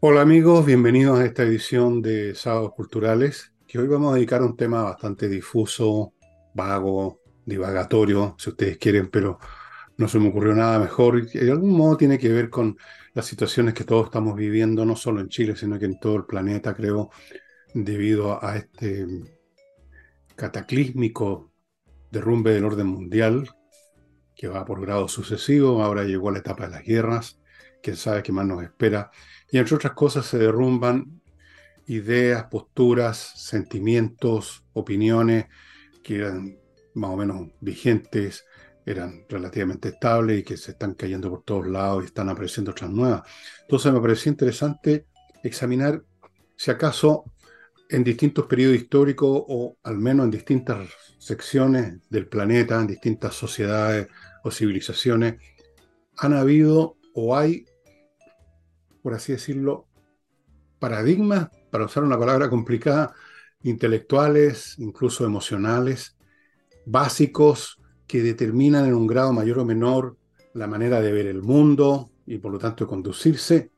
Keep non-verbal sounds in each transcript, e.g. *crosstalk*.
Hola amigos, bienvenidos a esta edición de Sábados Culturales, que hoy vamos a dedicar a un tema bastante difuso, vago, divagatorio, si ustedes quieren, pero no se me ocurrió nada mejor. De algún modo tiene que ver con las situaciones que todos estamos viviendo, no solo en Chile, sino que en todo el planeta, creo, debido a este cataclísmico derrumbe del orden mundial, que va por grados sucesivos, ahora llegó la etapa de las guerras, quién sabe qué más nos espera y entre otras cosas se derrumban ideas, posturas, sentimientos, opiniones que eran más o menos vigentes, eran relativamente estables y que se están cayendo por todos lados y están apareciendo otras nuevas. Entonces me pareció interesante examinar si acaso en distintos periodos históricos o al menos en distintas secciones del planeta, en distintas sociedades o civilizaciones, han habido o hay por así decirlo, paradigmas, para usar una palabra complicada, intelectuales, incluso emocionales, básicos que determinan en un grado mayor o menor la manera de ver el mundo y por lo tanto conducirse?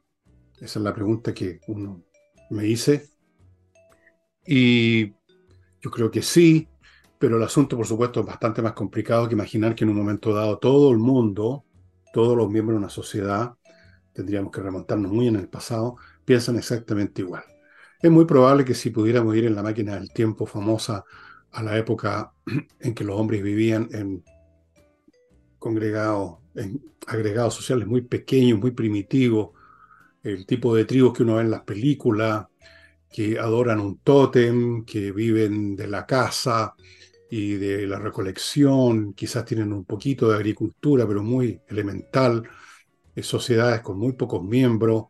Esa es la pregunta que uno me hice. Y yo creo que sí, pero el asunto por supuesto es bastante más complicado que imaginar que en un momento dado todo el mundo, todos los miembros de una sociedad, tendríamos que remontarnos muy en el pasado, piensan exactamente igual. Es muy probable que si pudiéramos ir en la máquina del tiempo famosa a la época *clears throat* en que los hombres vivían en congregados, en agregados sociales muy pequeños, muy primitivos, el tipo de tribus que uno ve en las películas, que adoran un tótem, que viven de la caza y de la recolección, quizás tienen un poquito de agricultura, pero muy elemental sociedades con muy pocos miembros,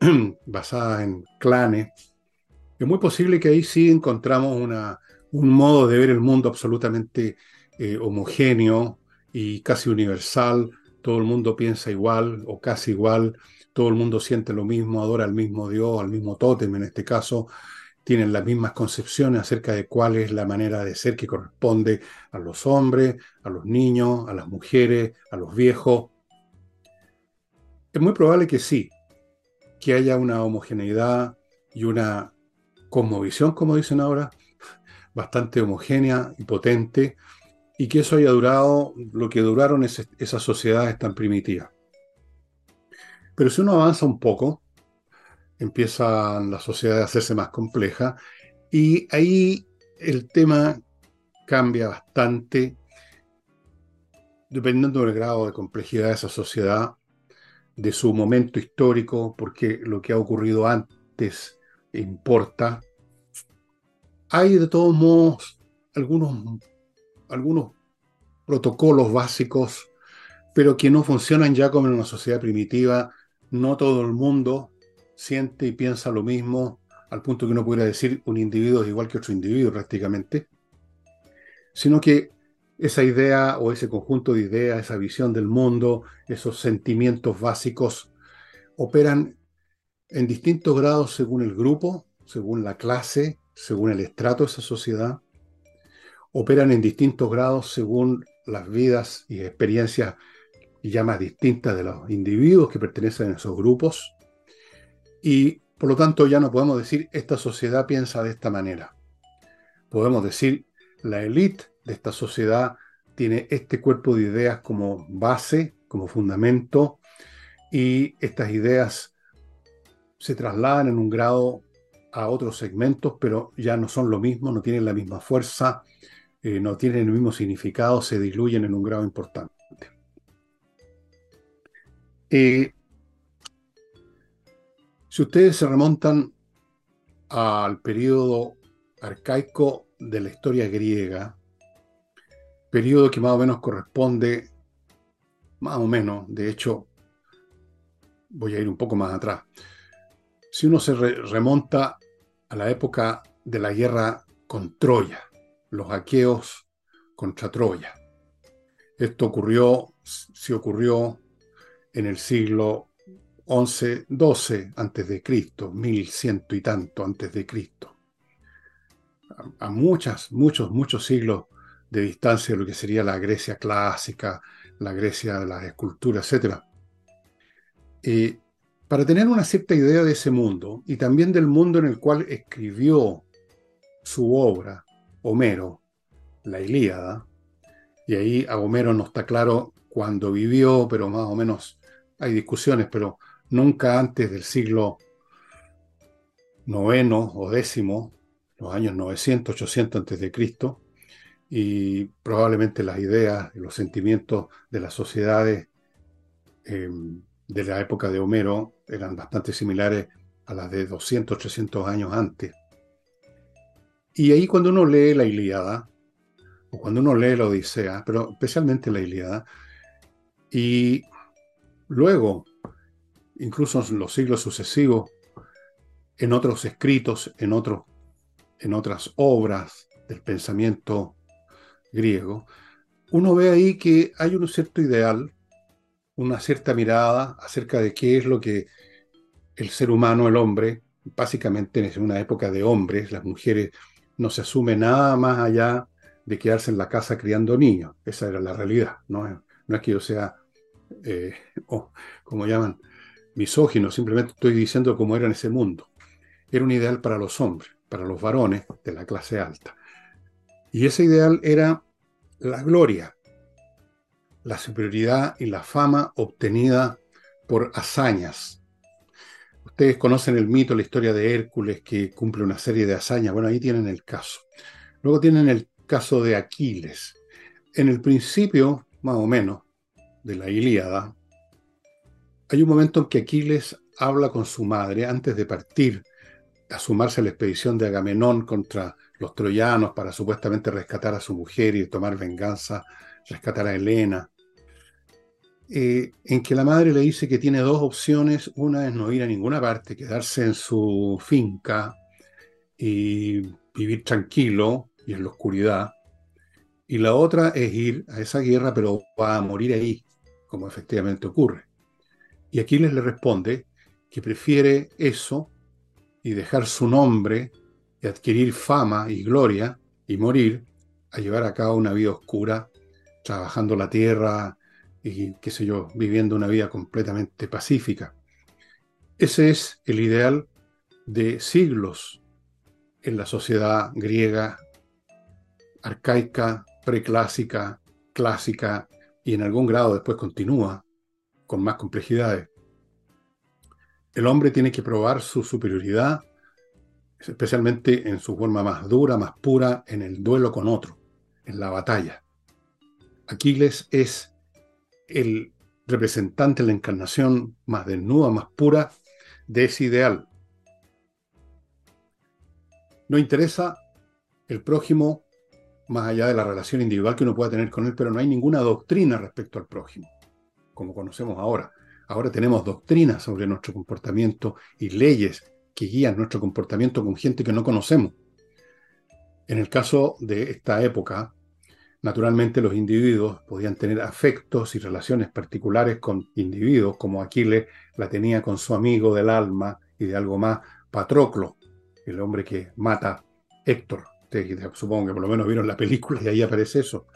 *clears throat* basadas en clanes. Es muy posible que ahí sí encontramos una, un modo de ver el mundo absolutamente eh, homogéneo y casi universal. Todo el mundo piensa igual o casi igual. Todo el mundo siente lo mismo, adora al mismo Dios, al mismo tótem en este caso. Tienen las mismas concepciones acerca de cuál es la manera de ser que corresponde a los hombres, a los niños, a las mujeres, a los viejos. Es muy probable que sí, que haya una homogeneidad y una cosmovisión, como dicen ahora, bastante homogénea y potente, y que eso haya durado lo que duraron esas sociedades tan primitivas. Pero si uno avanza un poco, empiezan las sociedades a hacerse más complejas, y ahí el tema cambia bastante dependiendo del grado de complejidad de esa sociedad de su momento histórico, porque lo que ha ocurrido antes importa. Hay de todos modos algunos, algunos protocolos básicos, pero que no funcionan ya como en una sociedad primitiva. No todo el mundo siente y piensa lo mismo, al punto que uno pudiera decir un individuo es igual que otro individuo prácticamente, sino que esa idea o ese conjunto de ideas, esa visión del mundo, esos sentimientos básicos, operan en distintos grados según el grupo, según la clase, según el estrato de esa sociedad, operan en distintos grados según las vidas y experiencias ya más distintas de los individuos que pertenecen a esos grupos, y por lo tanto ya no podemos decir esta sociedad piensa de esta manera. Podemos decir la élite de esta sociedad tiene este cuerpo de ideas como base, como fundamento, y estas ideas se trasladan en un grado a otros segmentos, pero ya no son lo mismo, no tienen la misma fuerza, eh, no tienen el mismo significado, se diluyen en un grado importante. Eh, si ustedes se remontan al periodo arcaico de la historia griega, periodo que más o menos corresponde, más o menos, de hecho, voy a ir un poco más atrás. Si uno se remonta a la época de la guerra con Troya, los aqueos contra Troya. Esto ocurrió, si ocurrió en el siglo XI, XII antes de Cristo, mil ciento y tanto antes de Cristo. A, a muchas, muchos, muchos siglos de distancia de lo que sería la Grecia clásica, la Grecia de las esculturas, etc. Para tener una cierta idea de ese mundo y también del mundo en el cual escribió su obra, Homero, la Ilíada, y ahí a Homero no está claro cuándo vivió, pero más o menos hay discusiones, pero nunca antes del siglo noveno o décimo, los años 900, 800 antes de Cristo, y probablemente las ideas los sentimientos de las sociedades eh, de la época de Homero eran bastante similares a las de 200, 300 años antes. Y ahí cuando uno lee la Ilíada, o cuando uno lee la Odisea, pero especialmente la Ilíada, y luego, incluso en los siglos sucesivos, en otros escritos, en, en otras obras del pensamiento griego, uno ve ahí que hay un cierto ideal, una cierta mirada acerca de qué es lo que el ser humano, el hombre, básicamente en una época de hombres, las mujeres no se asumen nada más allá de quedarse en la casa criando niños. Esa era la realidad. No, es que yo sea, eh, *laughs* como llaman, misógino, simplemente estoy diciendo cómo era en ese mundo. Era un ideal para los hombres, para los varones de la clase alta. Y ese ideal era la gloria, la superioridad y la fama obtenida por hazañas. Ustedes conocen el mito, la historia de Hércules que cumple una serie de hazañas. Bueno, ahí tienen el caso. Luego tienen el caso de Aquiles. En el principio, más o menos, de la Ilíada, hay un momento en que Aquiles habla con su madre antes de partir a sumarse a la expedición de Agamenón contra los troyanos para supuestamente rescatar a su mujer y tomar venganza, rescatar a Helena, eh, en que la madre le dice que tiene dos opciones, una es no ir a ninguna parte, quedarse en su finca y vivir tranquilo y en la oscuridad, y la otra es ir a esa guerra, pero va a morir ahí, como efectivamente ocurre. Y Aquiles le responde que prefiere eso y dejar su nombre adquirir fama y gloria y morir a llevar a cabo una vida oscura, trabajando la tierra y, qué sé yo, viviendo una vida completamente pacífica. Ese es el ideal de siglos en la sociedad griega, arcaica, preclásica, clásica y en algún grado después continúa con más complejidades. El hombre tiene que probar su superioridad, especialmente en su forma más dura, más pura, en el duelo con otro, en la batalla. Aquiles es el representante, la encarnación más desnuda, más pura de ese ideal. No interesa el prójimo más allá de la relación individual que uno pueda tener con él, pero no hay ninguna doctrina respecto al prójimo, como conocemos ahora. Ahora tenemos doctrinas sobre nuestro comportamiento y leyes que guían nuestro comportamiento con gente que no conocemos. En el caso de esta época, naturalmente los individuos podían tener afectos y relaciones particulares con individuos, como Aquiles la tenía con su amigo del alma y de algo más, Patroclo, el hombre que mata Héctor. Ustedes supongo que por lo menos vieron la película y ahí aparece eso.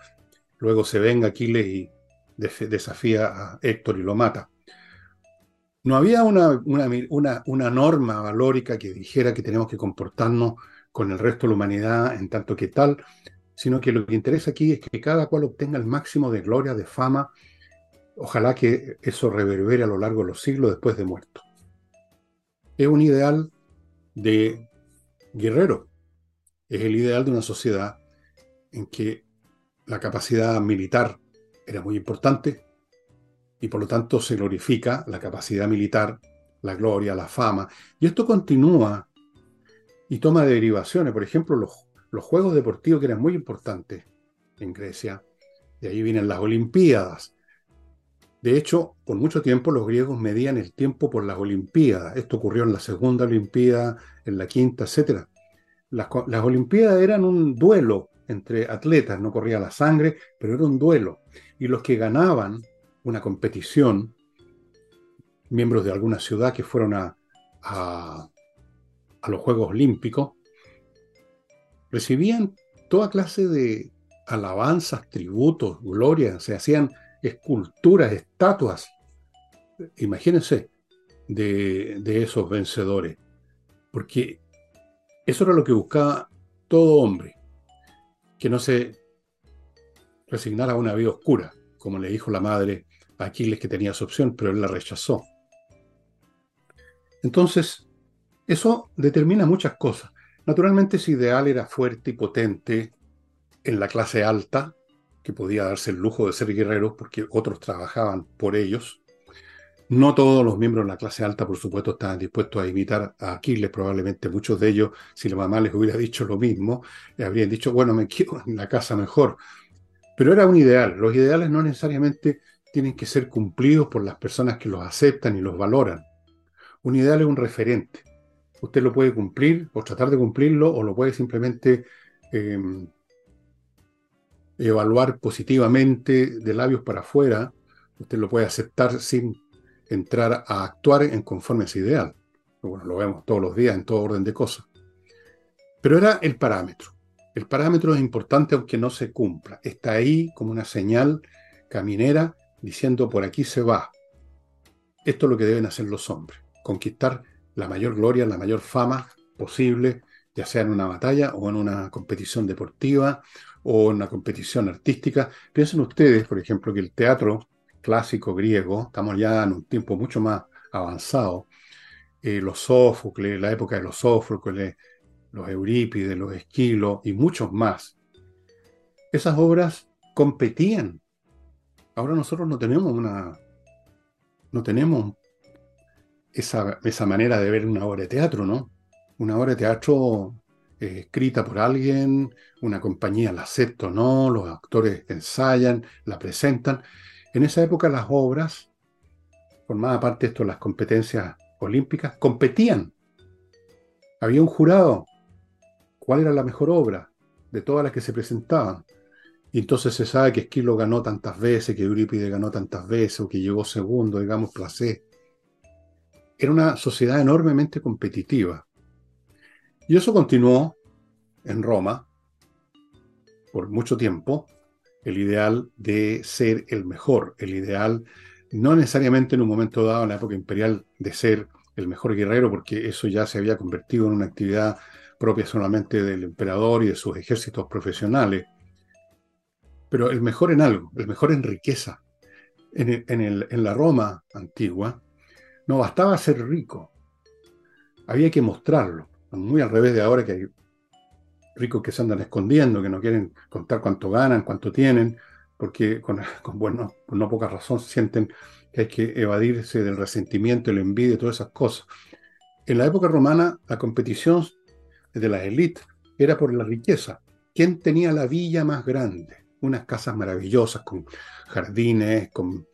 Luego se venga Aquiles y desafía a Héctor y lo mata. No había una, una, norma valórica que dijera que tenemos que comportarnos con el resto de la humanidad en tanto que tal, sino que lo que interesa aquí es que cada cual obtenga el máximo de gloria, de fama, ojalá que eso reverbere a lo largo de los siglos después de muerto. Es un ideal de guerrero, es el ideal de una sociedad en que la capacidad militar era muy importante, y por lo tanto se glorifica la capacidad militar, la gloria, la fama. Y esto continúa y toma derivaciones. Por ejemplo, los, los Juegos Deportivos que eran muy importantes en Grecia. De ahí vienen las Olimpiadas. De hecho, por mucho tiempo los griegos medían el tiempo por las Olimpiadas. Esto ocurrió en la segunda Olimpiada, en la quinta, etc. Las, las Olimpiadas eran un duelo entre atletas, no corría la sangre, pero era un duelo. Y los que ganaban una competición, miembros de alguna ciudad que fueron a, a, los Juegos Olímpicos, recibían toda clase de alabanzas, tributos, glorias, se hacían esculturas, estatuas. Imagínense, de, de esos vencedores. Porque eso era lo que buscaba todo hombre, que no se resignara a una vida oscura, como le dijo la madre Aquiles que tenía su opción, pero él la rechazó. Entonces, eso determina muchas cosas. Naturalmente ese ideal era fuerte y potente en la clase alta, que podía darse el lujo de ser guerreros porque otros trabajaban por ellos. No todos los miembros de la clase alta, por supuesto, estaban dispuestos a imitar a Aquiles. Probablemente muchos de ellos, si la mamá les hubiera dicho lo mismo, le habrían dicho, bueno, me quedo en la casa mejor. Pero era un ideal. Los ideales no necesariamente tienen que ser cumplidos por las personas que los aceptan y los valoran. Un ideal es un referente. Usted lo puede cumplir o tratar de cumplirlo o lo puede simplemente em, evaluar positivamente de labios para afuera. Usted lo puede aceptar sin entrar a actuar en conforme ese ideal. Bueno, lo vemos todos los días en todo orden de cosas. Pero era el parámetro. El parámetro es importante aunque no se cumpla. Está ahí como una señal caminera diciendo por aquí se va. Esto es lo que deben hacer los hombres conquistar la mayor gloria, la mayor fama posible, ya sea en una batalla o en una competición deportiva o en una competición artística. Piensen ustedes, por ejemplo, que el teatro clásico griego, estamos ya en un tiempo mucho más avanzado, eh, los Sófocles, la época de los Sófocles, los Eurípides, los Esquilos y muchos más. Esas obras competían. Ahora nosotros no tenemos una, no tenemos esa, esa manera de ver una obra de teatro, ¿no? Una obra de teatro eh, escrita por alguien, una compañía la acepta o no, los actores ensayan, la presentan. En esa época las obras, formaba parte esto de las competencias olímpicas, competían. Había un jurado. ¿Cuál era la mejor obra de todas las que se presentaban? Y entonces se sabe que Esquilo ganó tantas veces, que Eurípides ganó tantas veces, o que llegó segundo, digamos, Placé era una sociedad enormemente competitiva. Y eso continuó en Roma por mucho tiempo, el ideal de ser el mejor, el ideal no necesariamente en un momento dado en la época imperial de ser el mejor guerrero, porque eso ya se había convertido en una actividad propia solamente del emperador y de sus ejércitos profesionales, pero el mejor en algo, el mejor en riqueza. En, la Roma antigua, no bastaba ser rico, había que mostrarlo. Muy al revés de ahora que hay ricos que se andan escondiendo, que no quieren contar cuánto ganan, cuánto tienen, porque con, *laughs* bueno, no poca razón sienten que hay que evadirse del resentimiento, el envidia y todas esas cosas. En la época romana, la competición de la élite era por la riqueza. ¿Quién tenía la villa más grande? Unas casas maravillosas con jardines, con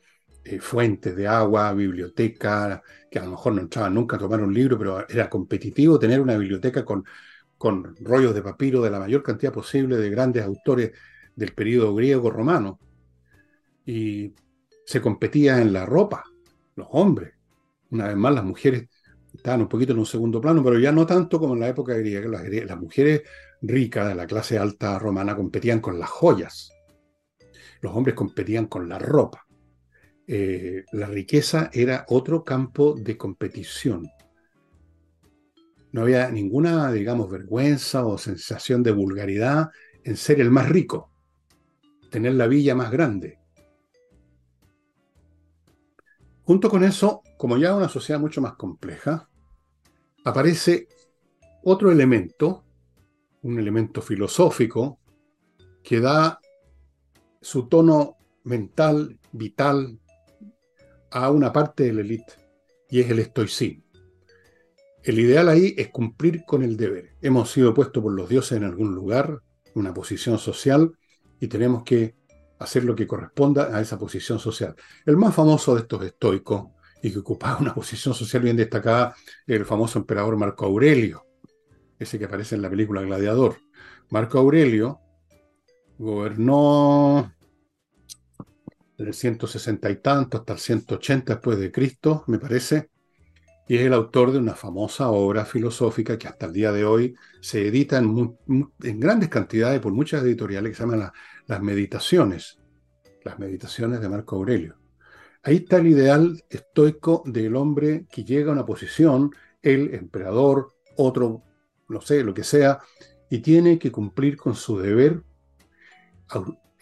eh, fuentes de agua, biblioteca, que a lo mejor no entraban nunca a tomar un libro, pero era competitivo tener una biblioteca con, con rollos de papiro de la mayor cantidad posible de grandes autores del periodo griego-romano. Y se competía en la ropa, los hombres. Una vez más, las mujeres estaban un poquito en un segundo plano, pero ya no tanto como en la época griega. Las, las mujeres ricas de la clase alta romana competían con las joyas. Los hombres competían con la ropa. Eh, la riqueza era otro campo de competición. No había ninguna, digamos, vergüenza o sensación de vulgaridad en ser el más rico, tener la villa más grande. Junto con eso, como ya una sociedad mucho más compleja, aparece otro elemento, un elemento filosófico, que da su tono mental, vital, a una parte de la élite, y es el estoicismo. El ideal ahí es cumplir con el deber. Hemos sido puestos por los dioses en algún lugar, una posición social, y tenemos que hacer lo que corresponda a esa posición social. El más famoso de estos estoicos, y que ocupaba una posición social bien destacada, es el famoso emperador Marco Aurelio, ese que aparece en la película Gladiador. Marco Aurelio gobernó del 160 y tanto hasta el 180 después de Cristo, me parece, y es el autor de una famosa obra filosófica que hasta el día de hoy se edita en, grandes cantidades por muchas editoriales que se llaman las Meditaciones, las Meditaciones de Marco Aurelio. Ahí está el ideal estoico del hombre que llega a una posición, el emperador, otro, no sé, lo que sea, y tiene que cumplir con su deber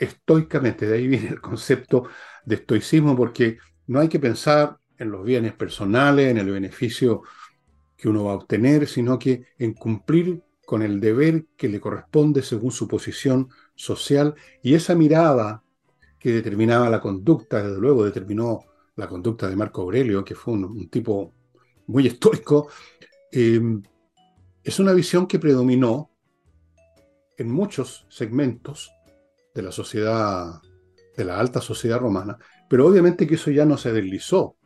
estoicamente. De ahí viene el concepto de estoicismo, porque no hay que pensar en los bienes personales, en el beneficio que uno va a obtener, sino que en cumplir con el deber que le corresponde según su posición social y esa mirada que determinaba la conducta, desde luego determinó la conducta de Marco Aurelio, que fue un, tipo muy estoico, em, es una visión que predominó en muchos segmentos de la sociedad, de la alta sociedad romana, pero obviamente que eso ya no se deslizó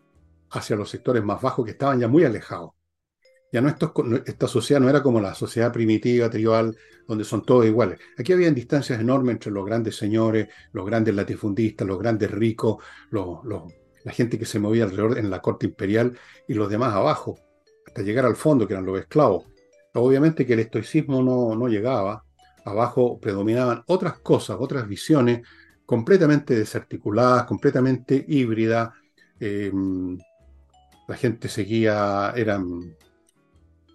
hacia los sectores más bajos que estaban ya muy alejados. Ya no esta sociedad no era como la sociedad primitiva, tribal, donde son todos iguales. Aquí había distancias enormes entre los grandes señores, los grandes latifundistas, los grandes ricos, la gente que se movía alrededor en la corte imperial y los demás abajo, hasta llegar al fondo, que eran los esclavos. Obviamente que el estoicismo no, no llegaba, abajo predominaban otras cosas, otras visiones completamente desarticuladas, completamente híbridas. Em, la gente seguía, eran,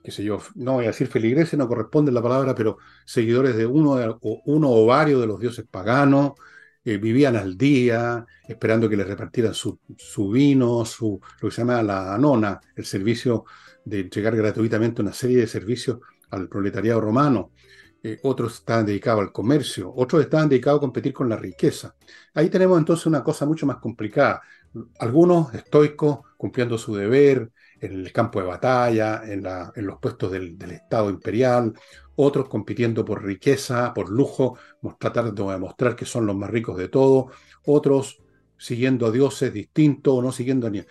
qué sé yo, no voy a decir feligreses, no corresponde la palabra, pero seguidores de uno, o, uno o varios de los dioses paganos, eh, vivían al día, esperando que les repartieran su, vino, su, lo que se llama la nona, el servicio de entregar gratuitamente una serie de servicios al proletariado romano. Eh, otros estaban dedicados al comercio, otros estaban dedicados a competir con la riqueza. Ahí tenemos entonces una cosa mucho más complicada. Algunos estoicos cumpliendo su deber en el campo de batalla, en, los puestos del, Estado imperial, otros compitiendo por riqueza, por lujo, tratando de demostrar que son los más ricos de todo, otros siguiendo a dioses distintos o no siguiendo ni...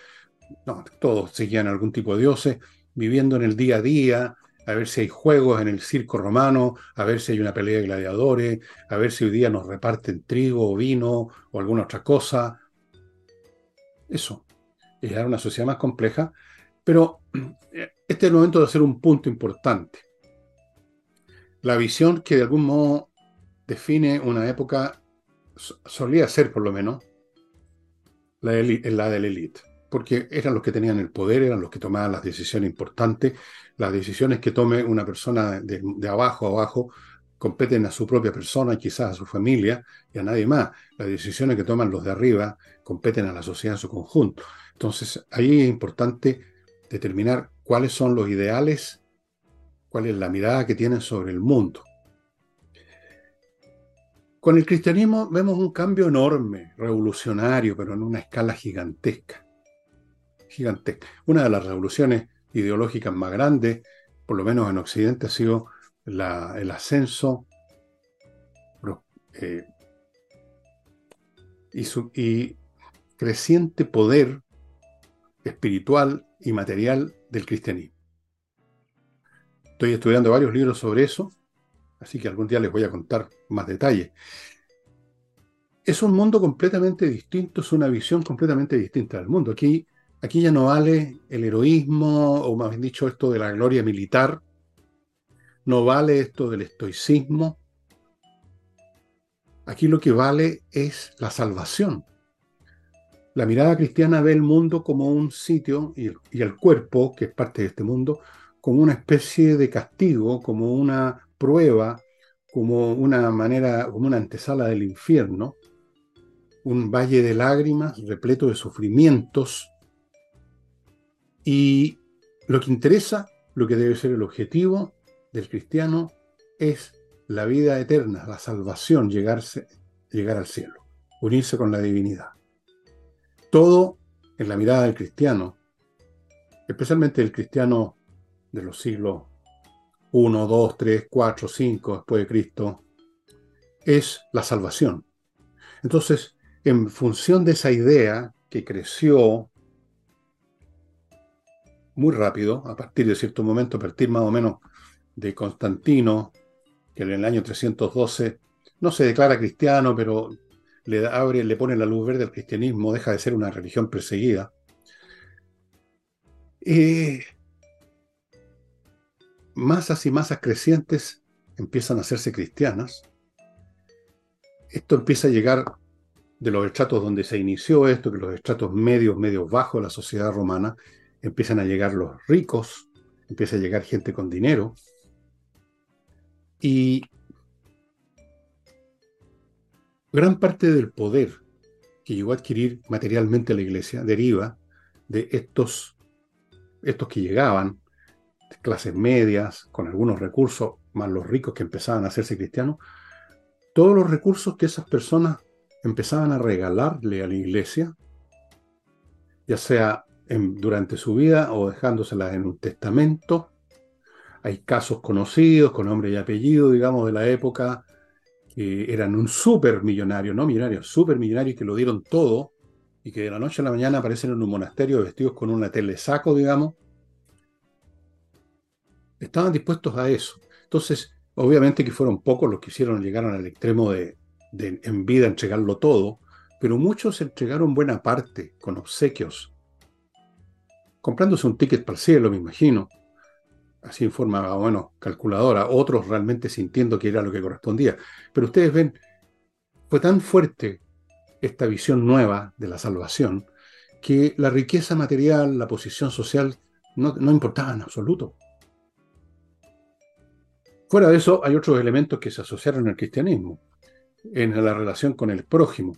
No, todos seguían algún tipo de dioses, viviendo en el día a día, a ver si hay juegos en el circo romano, a ver si hay una pelea de gladiadores, a ver si hoy día nos reparten trigo o vino o alguna otra cosa. Eso. Era una sociedad más compleja, pero *clears throat* este es el momento de hacer un punto importante. La visión que de algún modo define una época, solía ser por lo menos, la, la de la élite porque eran los que tenían el poder, eran los que tomaban las decisiones importantes. Las decisiones que tome una persona de, abajo a abajo competen a su propia persona quizás a su familia y a nadie más. Las decisiones que toman los de arriba competen a la sociedad en su conjunto. Entonces, ahí es importante determinar cuáles son los ideales, cuál es la mirada que tienen sobre el mundo. Con el cristianismo vemos un cambio enorme, revolucionario, pero en una escala gigantesca gigantesca. Una de las revoluciones ideológicas más grandes, por lo menos en Occidente, ha sido el ascenso eh, y, su, y creciente poder espiritual y material del cristianismo. Estoy estudiando varios libros sobre eso, así que algún día les voy a contar más detalles. Es un mundo completamente distinto, es una visión completamente distinta del mundo. Aquí Aquí ya no vale el heroísmo, o más bien dicho, esto de la gloria militar, no vale esto del estoicismo. Aquí lo que vale es la salvación. La mirada cristiana ve el mundo como un sitio y el, cuerpo, que es parte de este mundo, como una especie de castigo, como una prueba, como una manera, como una antesala del infierno, un valle de lágrimas repleto de sufrimientos y lo que interesa, lo que debe ser el objetivo del cristiano, es la vida eterna, la salvación, llegarse, llegar al cielo, unirse con la divinidad. Todo en la mirada del cristiano, especialmente el cristiano de los siglos 1, 2, 3, 4, 5 después de Cristo, es la salvación. Entonces, en función de esa idea que creció muy rápido, a partir de cierto momento, a partir más o menos de Constantino, que en el año 312 no se declara cristiano, pero le abre, le pone la luz verde al cristianismo, deja de ser una religión perseguida. Y masas y masas crecientes empiezan a hacerse cristianas. Esto empieza a llegar de los estratos donde se inició esto, que los estratos medios, medios bajos de la sociedad romana, empiezan a llegar los ricos, empieza a llegar gente con dinero, y gran parte del poder que llegó a adquirir materialmente la iglesia deriva de estos, estos que llegaban, clases medias, con algunos recursos, más los ricos que empezaban a hacerse cristianos, todos los recursos que esas personas empezaban a regalarle a la iglesia, ya sea durante su vida o dejándoselas en un testamento. Hay casos conocidos con nombre y apellido, digamos, de la época, que eran un súper millonario, no millonario, súper millonario, que lo dieron todo y que de la noche a la mañana aparecen en un monasterio vestidos con una telesaco, digamos. Estaban dispuestos a eso. Entonces, obviamente que fueron pocos los que hicieron, llegaron al extremo de, de en vida entregarlo todo, pero muchos entregaron buena parte con obsequios, comprándose un ticket para el cielo, me imagino, así en forma, bueno, calculadora, otros realmente sintiendo que era lo que correspondía. Pero ustedes ven, fue tan fuerte esta visión nueva de la salvación que la riqueza material, la posición social, no, no importaba en absoluto. Fuera de eso, hay otros elementos que se asociaron al cristianismo, en la relación con el prójimo.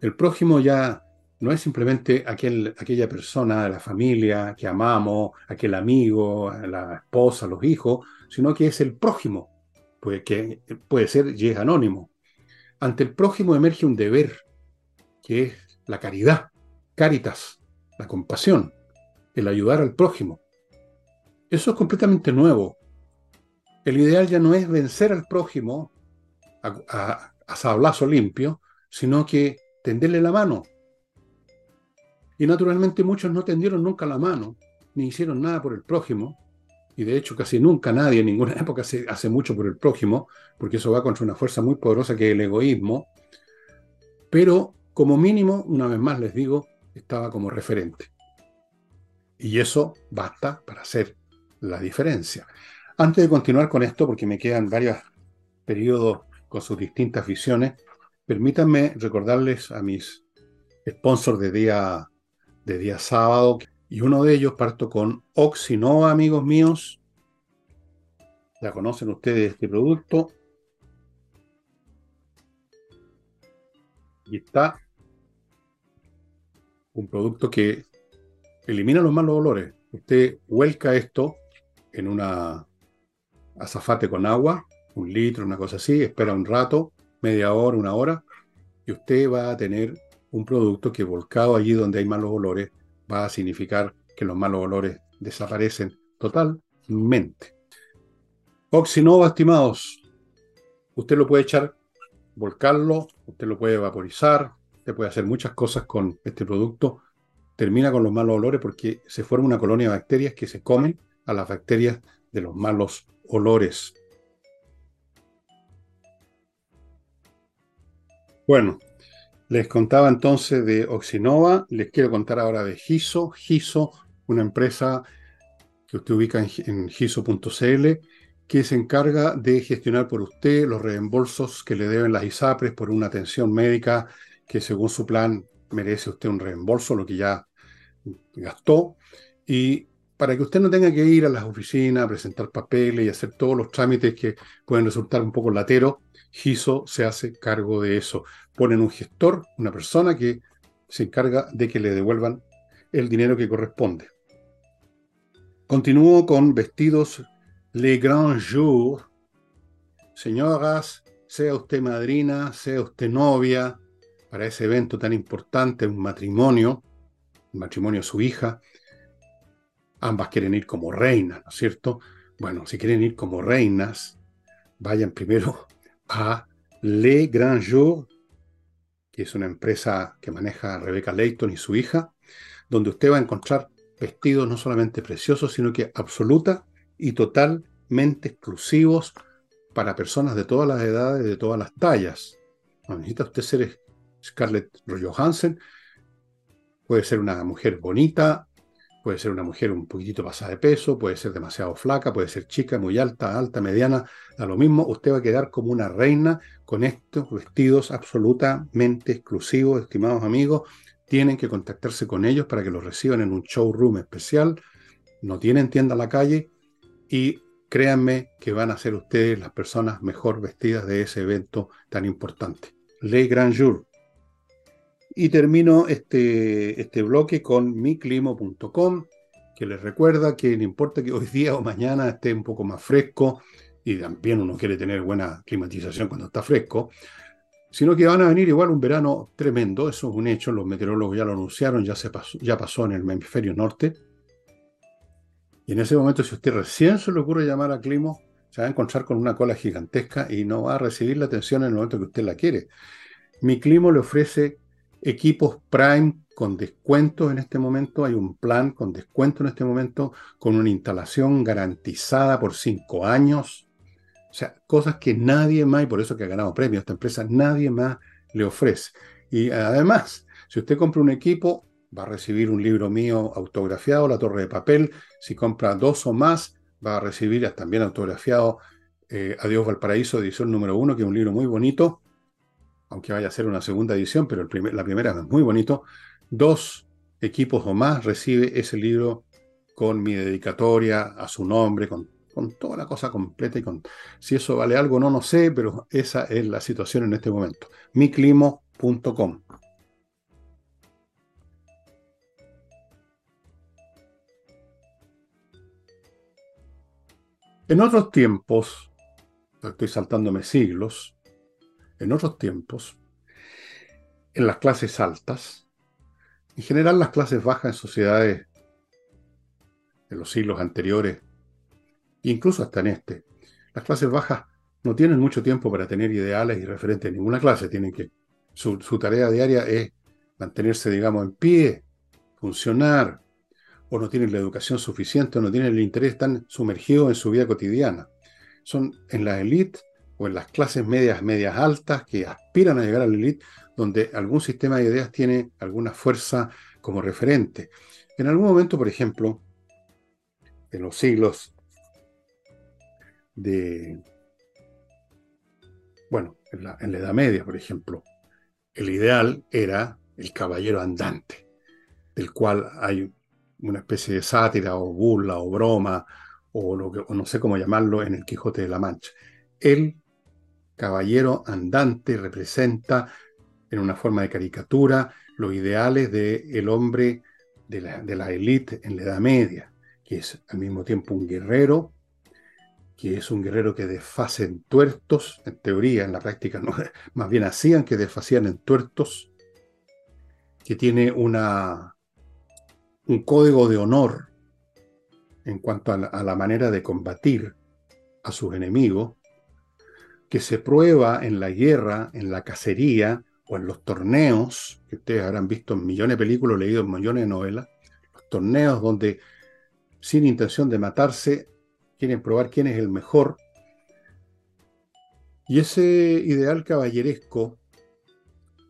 El prójimo ya no es simplemente aquel, aquella persona la familia que amamos, aquel amigo, la esposa, los hijos, sino que es el prójimo, pues, que puede ser y anónimo. Ante el prójimo emerge un deber, que es la caridad, caritas, la compasión, el ayudar al prójimo. Eso es completamente nuevo. El ideal ya no es vencer al prójimo a, a sablazo limpio, sino que tenderle la mano, y naturalmente muchos no tendieron nunca la mano, ni hicieron nada por el prójimo, y de hecho casi nunca nadie en ninguna *laughs* época hace mucho por el prójimo, porque eso va contra una fuerza muy poderosa que es el egoísmo, pero como mínimo, una vez más les digo, estaba como referente. Y eso basta para hacer la diferencia. Antes de continuar con esto, porque me quedan varios periodos con sus distintas visiones, permítanme recordarles a mis sponsors de día de día sábado. Y uno de ellos parto con Oxinova, amigos míos. Ya conocen ustedes este producto. Y está un producto que elimina los malos olores. Usted vuelca esto en una azafate con agua, un litro, una cosa así, espera un rato, media hora, una hora, y usted va a tener un producto que volcado allí donde hay malos olores va a significar que los malos olores desaparecen totalmente. Oxinova, estimados, usted lo puede echar, volcarlo, usted lo puede vaporizar, usted puede hacer muchas cosas con este producto. Termina con los malos olores porque se forma una colonia de bacterias que se comen a las bacterias de los malos olores. Bueno, les contaba entonces de Oxinova, les quiero contar ahora de Giso. Giso, una empresa que usted ubica en, giso.cl, que se encarga de gestionar por usted los reembolsos que le deben las ISAPRES por una atención médica que según su plan merece usted un reembolso, lo que ya gastó. Y para que usted no tenga que ir a las oficinas a presentar papeles y hacer todos los trámites que pueden resultar un poco lateros, GISO se hace cargo de eso. Ponen un gestor, una persona que se encarga de que le devuelvan el dinero que corresponde. Continúo con vestidos Le Grand Jour. Señoras, sea usted madrina, sea usted novia, para ese evento tan importante, un matrimonio, un matrimonio de su hija, ambas quieren ir como reinas, ¿no es cierto? Bueno, si quieren ir como reinas, vayan primero *laughs* a Le Grand Jour, que es una empresa que maneja Rebecca Layton y su hija, donde usted va a encontrar vestidos no solamente preciosos, sino que absoluta y totalmente exclusivos para personas de todas las edades, de todas las tallas. No necesita usted ser Scarlett Johansson, puede ser una mujer bonita, Puede ser una mujer un poquitito pasada de peso, puede ser demasiado flaca, puede ser chica, muy alta, alta, mediana, a lo mismo. Usted va a quedar como una reina con estos vestidos absolutamente exclusivos, estimados amigos. Tienen que contactarse con ellos para que los reciban en un showroom especial. No tienen tienda a la calle y créanme que van a ser ustedes las personas mejor vestidas de ese evento tan importante. Le Grand Jour. Y termino este, este bloque con miclimo.com, que les recuerda que no importa que hoy día o mañana esté un poco más fresco, y también uno quiere tener buena climatización cuando está fresco, sino que van a venir igual un verano tremendo, eso es un hecho, los meteorólogos ya lo anunciaron, ya, se pasó, ya pasó en el hemisferio norte. Y en ese momento, si usted recién se le ocurre llamar a Climo, se va a encontrar con una cola gigantesca y no va a recibir la atención en el momento que usted la quiere. Mi Climo le ofrece equipos Prime con descuento en este momento. Hay un plan con descuento en este momento, con una instalación garantizada por cinco años. O sea, cosas que nadie más, y por eso que ha ganado premios esta empresa, nadie más le ofrece. Y además, si usted compra un equipo, va a recibir un libro mío autografiado, La Torre de Papel. Si compra dos o más, va a recibir también autografiado eh, Adiós Valparaíso, edición número uno, que es un libro muy bonito aunque vaya a ser una segunda edición, pero la primera es muy bonito, dos equipos o más recibe ese libro con mi dedicatoria a su nombre, con, toda la cosa completa y con si eso vale algo no no sé, pero esa es la situación en este momento. miclimo.com. En otros tiempos, estoy saltándome siglos, en otros tiempos, en las clases altas, en general las clases bajas en sociedades de los siglos anteriores, incluso hasta en este, las clases bajas no tienen mucho tiempo para tener ideales y referentes en ninguna clase, tienen que, su, su tarea diaria es mantenerse, digamos, en pie, funcionar, o no tienen la educación suficiente, o no tienen el interés tan sumergido en su vida cotidiana. Son en la élite o en las clases medias, medias altas que aspiran a llegar a la élite, donde algún sistema de ideas tiene alguna fuerza como referente. En algún momento, por ejemplo, en los siglos de, bueno, en la, en la Edad Media, por ejemplo, el ideal era el caballero andante, del cual hay una especie de sátira o burla o broma o, lo que, o no sé cómo llamarlo en el Quijote de la Mancha. Él caballero andante representa en una forma de caricatura los ideales del hombre de la, élite en la Edad Media, que es al mismo tiempo un guerrero, que es un guerrero que desfase en tuertos, en teoría, en la práctica, no, *laughs* más bien hacían que desfacían en tuertos, que tiene una, un código de honor en cuanto a la, a la manera de combatir a sus enemigos, que se prueba en la guerra, en la cacería o en los torneos, que ustedes habrán visto en millones de películas, leído en millones de novelas, los torneos donde sin intención de matarse quieren probar quién es el mejor. Y ese ideal caballeresco,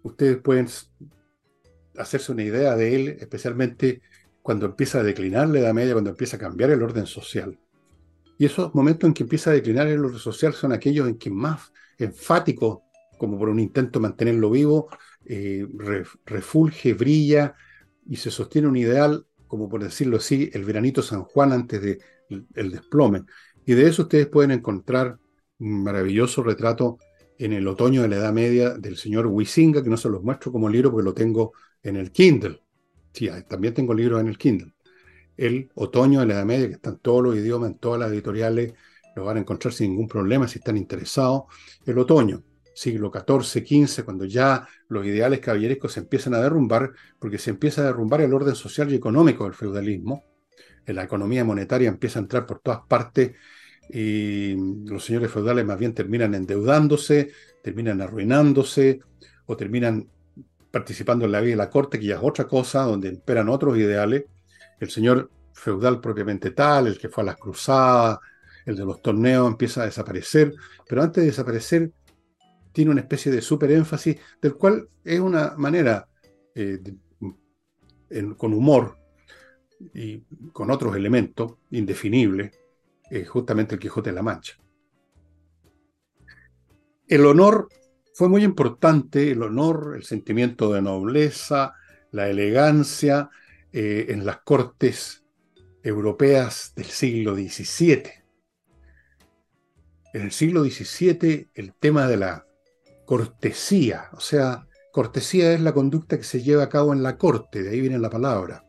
ustedes pueden hacerse una idea de él, especialmente cuando empieza a declinar la Edad Media, cuando empieza a cambiar el orden social. Y esos momentos en que empieza a declinar el orden social son aquellos en que más enfático, como por un intento de mantenerlo vivo, eh, refulge, brilla y se sostiene un ideal, como por decirlo así, el veranito San Juan antes del el desplome. Y de eso ustedes pueden encontrar un maravilloso retrato en el otoño de la Edad Media del señor Huizinga, que no se los muestro como libro porque lo tengo en el Kindle. Sí, también tengo libros en el Kindle el otoño de la Edad Media, que están todos los idiomas, en todas las editoriales, lo van a encontrar sin ningún problema si están interesados. El otoño, siglo XIV, XV, cuando ya los ideales caballerescos se empiezan a derrumbar, porque se empieza a derrumbar el orden social y económico del feudalismo. En la economía monetaria empieza a entrar por todas partes y los señores feudales más bien terminan endeudándose, terminan arruinándose o terminan participando en la vida de la corte, que ya es otra cosa, donde imperan otros ideales el señor feudal propiamente tal, el que fue a las cruzadas, el de los torneos, empieza a desaparecer, pero antes de desaparecer tiene una especie de super énfasis, del cual es una manera, eh, con humor, y con otros elementos indefinibles, es justamente el Quijote de la Mancha. El honor fue muy importante, el honor, el sentimiento de nobleza, la elegancia eh, en las cortes europeas del siglo XVII. En el siglo XVII el tema de la cortesía, o sea, cortesía es la conducta que se lleva a cabo en la corte, de ahí viene la palabra,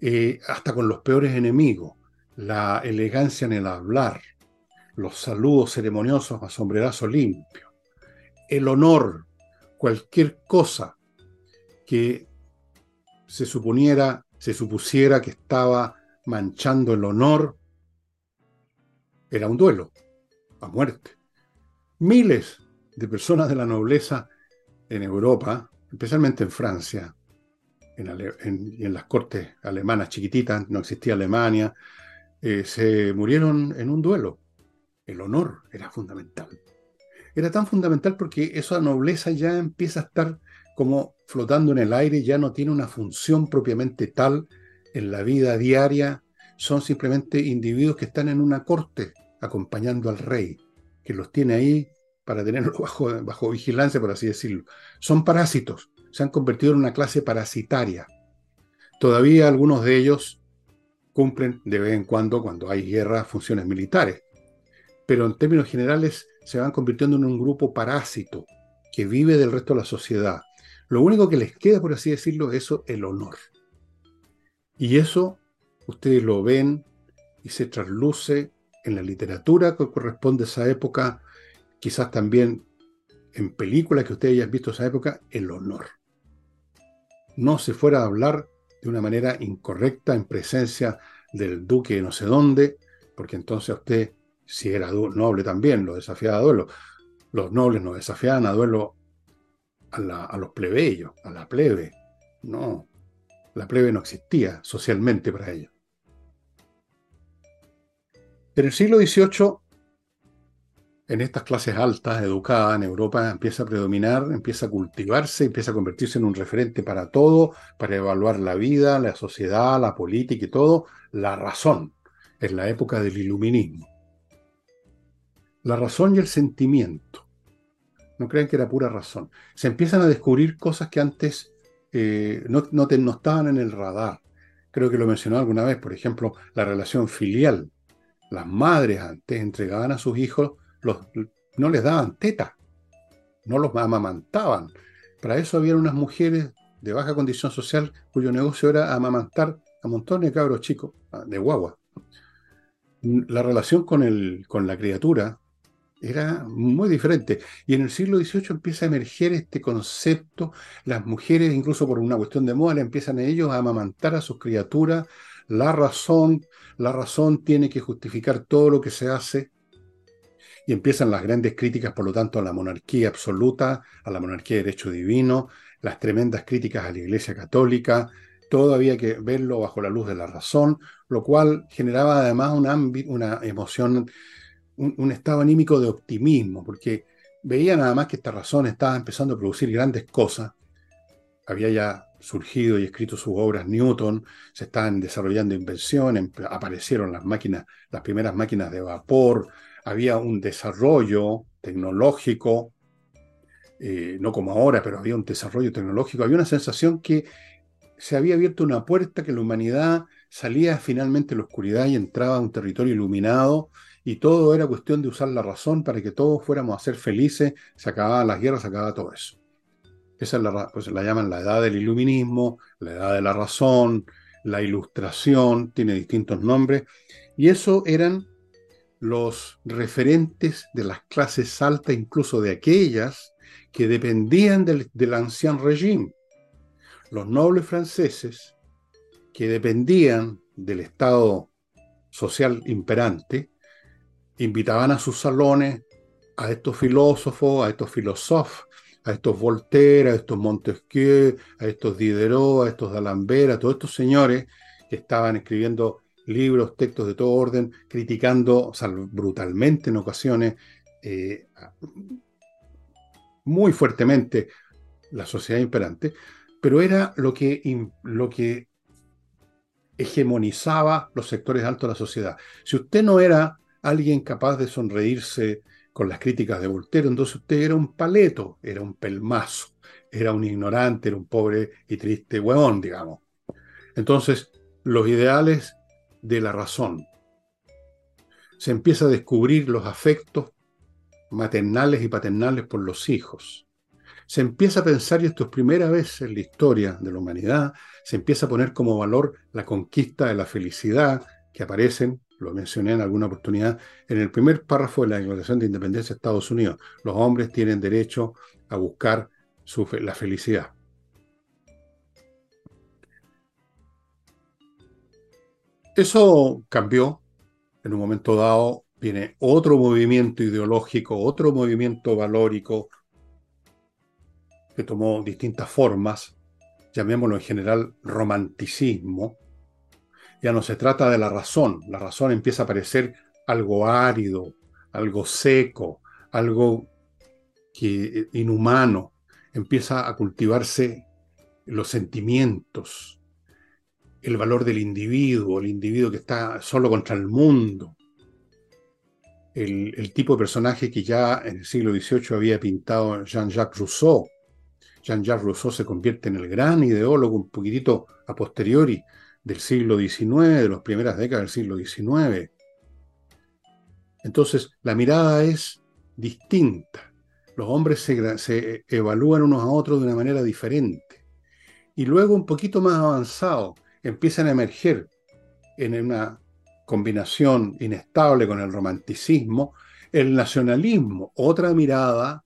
eh, hasta con los peores enemigos, la elegancia en el hablar, los saludos ceremoniosos a sombrerazo limpio, el honor, cualquier cosa que se suponiera, se supusiera que estaba manchando el honor, era un duelo, a muerte. Miles de personas de la nobleza en Europa, especialmente en Francia, en, y en las cortes alemanas chiquititas, no existía Alemania, eh, se murieron en un duelo. El honor era fundamental. Era tan fundamental porque esa nobleza ya empieza a estar como flotando en el aire, ya no tiene una función propiamente tal en la vida diaria, son simplemente individuos que están en una corte acompañando al rey, que los tiene ahí para tenerlos *laughs* bajo, bajo vigilancia, por así decirlo. Son parásitos, se han convertido en una clase parasitaria. Todavía algunos de ellos cumplen de vez en cuando, cuando hay guerra, funciones militares, pero en términos generales se van convirtiendo en un grupo parásito que vive del resto de la sociedad lo único que les queda, por así decirlo, es eso, el honor. Y eso ustedes lo ven y se trasluce en la literatura que corresponde a esa época, quizás también en películas que ustedes hayan visto esa época, el honor. No se fuera a hablar de una manera incorrecta en presencia del duque de no sé dónde, porque entonces usted, si era noble también, lo desafiaba a duelo. Los nobles no desafiaban a duelo a, los plebeyos, a la plebe. No, la plebe no existía socialmente para ellos. En el siglo XVIII, en estas clases altas, educadas en Europa, empieza a predominar, empieza a cultivarse, empieza a convertirse en un referente para todo, para evaluar la vida, la sociedad, la política y todo, la razón. Es la época del iluminismo. La razón y el sentimiento. No crean que era pura razón. Se empiezan a descubrir cosas que antes eh, no, estaban en el radar. Creo que lo mencionó alguna vez, por ejemplo, la relación filial. Las madres antes entregaban a sus hijos, no les daban teta, no los amamantaban. Para eso había unas mujeres de baja condición social cuyo negocio era amamantar a montones de cabros chicos, de guagua. La relación con, el, con la criatura era muy diferente. Y en el siglo XVIII empieza a emerger este concepto. Las mujeres, incluso por una cuestión de moda, empiezan a ellos a amamantar a sus criaturas. La razón, la razón tiene que justificar todo lo que se hace. Y empiezan las grandes críticas, por lo tanto, a la monarquía absoluta, a la monarquía de derecho divino, las tremendas críticas a la Iglesia Católica. Todo había que verlo bajo la luz de la razón, lo cual generaba además una, una emoción un, estado anímico de optimismo, porque veía nada más que esta razón estaba empezando a producir grandes cosas. Había ya surgido y escrito sus obras Newton, se estaban desarrollando invenciones, aparecieron las máquinas, las primeras máquinas de vapor, había un desarrollo tecnológico, eh, no como ahora, pero había un desarrollo tecnológico, había una sensación que se había abierto una puerta, que la humanidad salía finalmente de la oscuridad y entraba a un territorio iluminado y todo era cuestión de usar la razón para que todos fuéramos a ser felices, se acababan las guerras, se acababa todo eso. Esa es la, pues la llaman la edad del iluminismo, la edad de la razón, la ilustración, tiene distintos nombres, y eso eran los referentes de las clases altas, incluso de aquellas que dependían del, del ancien régimen. Los nobles franceses, que dependían del Estado social imperante, invitaban a sus salones a estos filósofos, a estos filósofos, a estos Voltaire, a estos Montesquieu, a estos Diderot, a estos D'Alembert, a todos estos señores que estaban escribiendo libros, textos de todo orden, criticando brutalmente en ocasiones, eh, muy fuertemente la sociedad imperante, pero era lo que, lo que hegemonizaba los sectores altos de la sociedad. Si usted no era alguien capaz de sonreírse con las críticas de Voltaire, entonces usted era un paleto, era un pelmazo, era un ignorante, era un pobre y triste huevón, digamos. Entonces, los ideales de la razón. Se empieza a descubrir los afectos maternales y paternales por los hijos. Se empieza a pensar, y esto es primera vez en la historia de la humanidad, se empieza a poner como valor la conquista de la felicidad que aparecen, lo mencioné en alguna oportunidad, en el primer párrafo de la Declaración de Independencia de Estados Unidos. Los hombres tienen derecho a buscar la felicidad. Eso cambió. En un momento dado viene otro movimiento ideológico, otro movimiento valórico que tomó distintas formas, llamémoslo en general romanticismo. Ya no se trata de la razón, la razón empieza a parecer algo árido, algo seco, algo que, inhumano, empieza a cultivarse los sentimientos, el valor del individuo, el individuo que está solo contra el mundo. El, tipo de personaje que ya en el siglo XVIII había pintado Jean-Jacques Rousseau. Jean-Jacques Rousseau se convierte en el gran ideólogo un poquitito a posteriori del siglo XIX, de las primeras décadas del siglo XIX. Entonces, la mirada es distinta. Los hombres se, evalúan unos a otros de una manera diferente. Y luego, un poquito más avanzado, empiezan a emerger en una combinación inestable con el romanticismo, el nacionalismo, otra mirada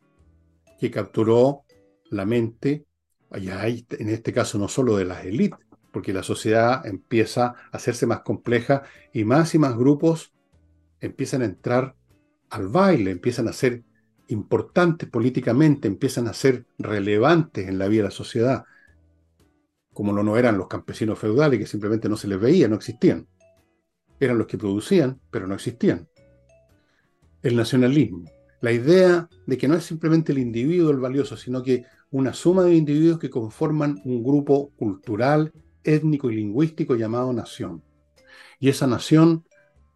que capturó la mente, en este caso no solo de las élites, porque la sociedad empieza a hacerse más compleja y más y más grupos empiezan a entrar al baile, empiezan a ser importantes políticamente, empiezan a ser relevantes en la vida de la sociedad como lo no eran los campesinos feudales, que simplemente no se les veía, no existían. Eran los que producían, pero no existían. El nacionalismo, la idea de que no es simplemente el individuo el valioso, sino que una suma de individuos que conforman un grupo cultural, étnico y lingüístico llamado nación. Y esa nación,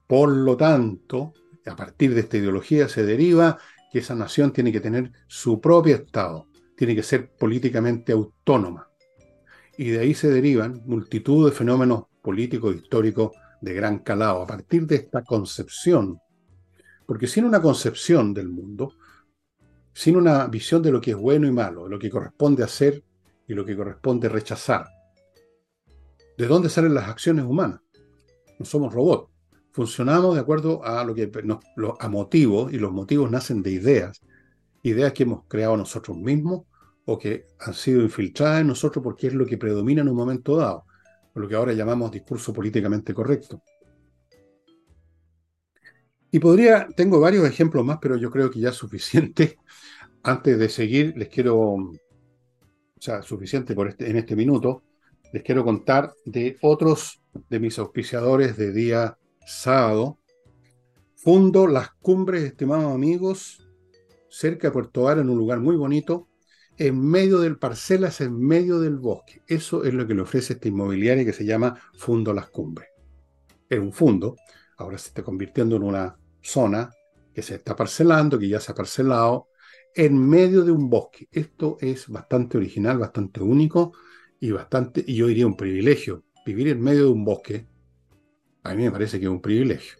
por lo tanto, a partir de esta ideología se deriva que esa nación tiene que tener su propio Estado, tiene que ser políticamente autónoma y de ahí se derivan multitud de fenómenos políticos e históricos de gran calado, a partir de esta concepción. Porque sin una concepción del mundo, sin una visión de lo que es bueno y malo, de lo que corresponde hacer y lo que corresponde rechazar, ¿de dónde salen las acciones humanas? No somos robots. Funcionamos de acuerdo a lo que a motivos, y los motivos nacen de ideas, ideas que hemos creado nosotros mismos o que han sido infiltradas en nosotros porque es lo que predomina en un momento dado, lo que ahora llamamos discurso políticamente correcto. Y podría, tengo varios ejemplos más, pero yo creo que ya es suficiente. *laughs* Antes de seguir, les quiero, o sea, suficiente por este, en este minuto, les quiero contar de otros de mis auspiciadores de día sábado. Fundo Las Cumbres, estimados amigos, cerca de Puerto Vara, en un lugar muy bonito, en medio del parcelas, en medio del bosque. Eso es lo que le ofrece esta inmobiliaria que se llama Fundo Las Cumbres. Es un fondo, ahora se está convirtiendo en una zona que se está parcelando, que ya se ha parcelado, en medio de un bosque. Esto es bastante original, bastante único y bastante, y yo diría un privilegio. Vivir en medio de un bosque, a mí me parece que es un privilegio.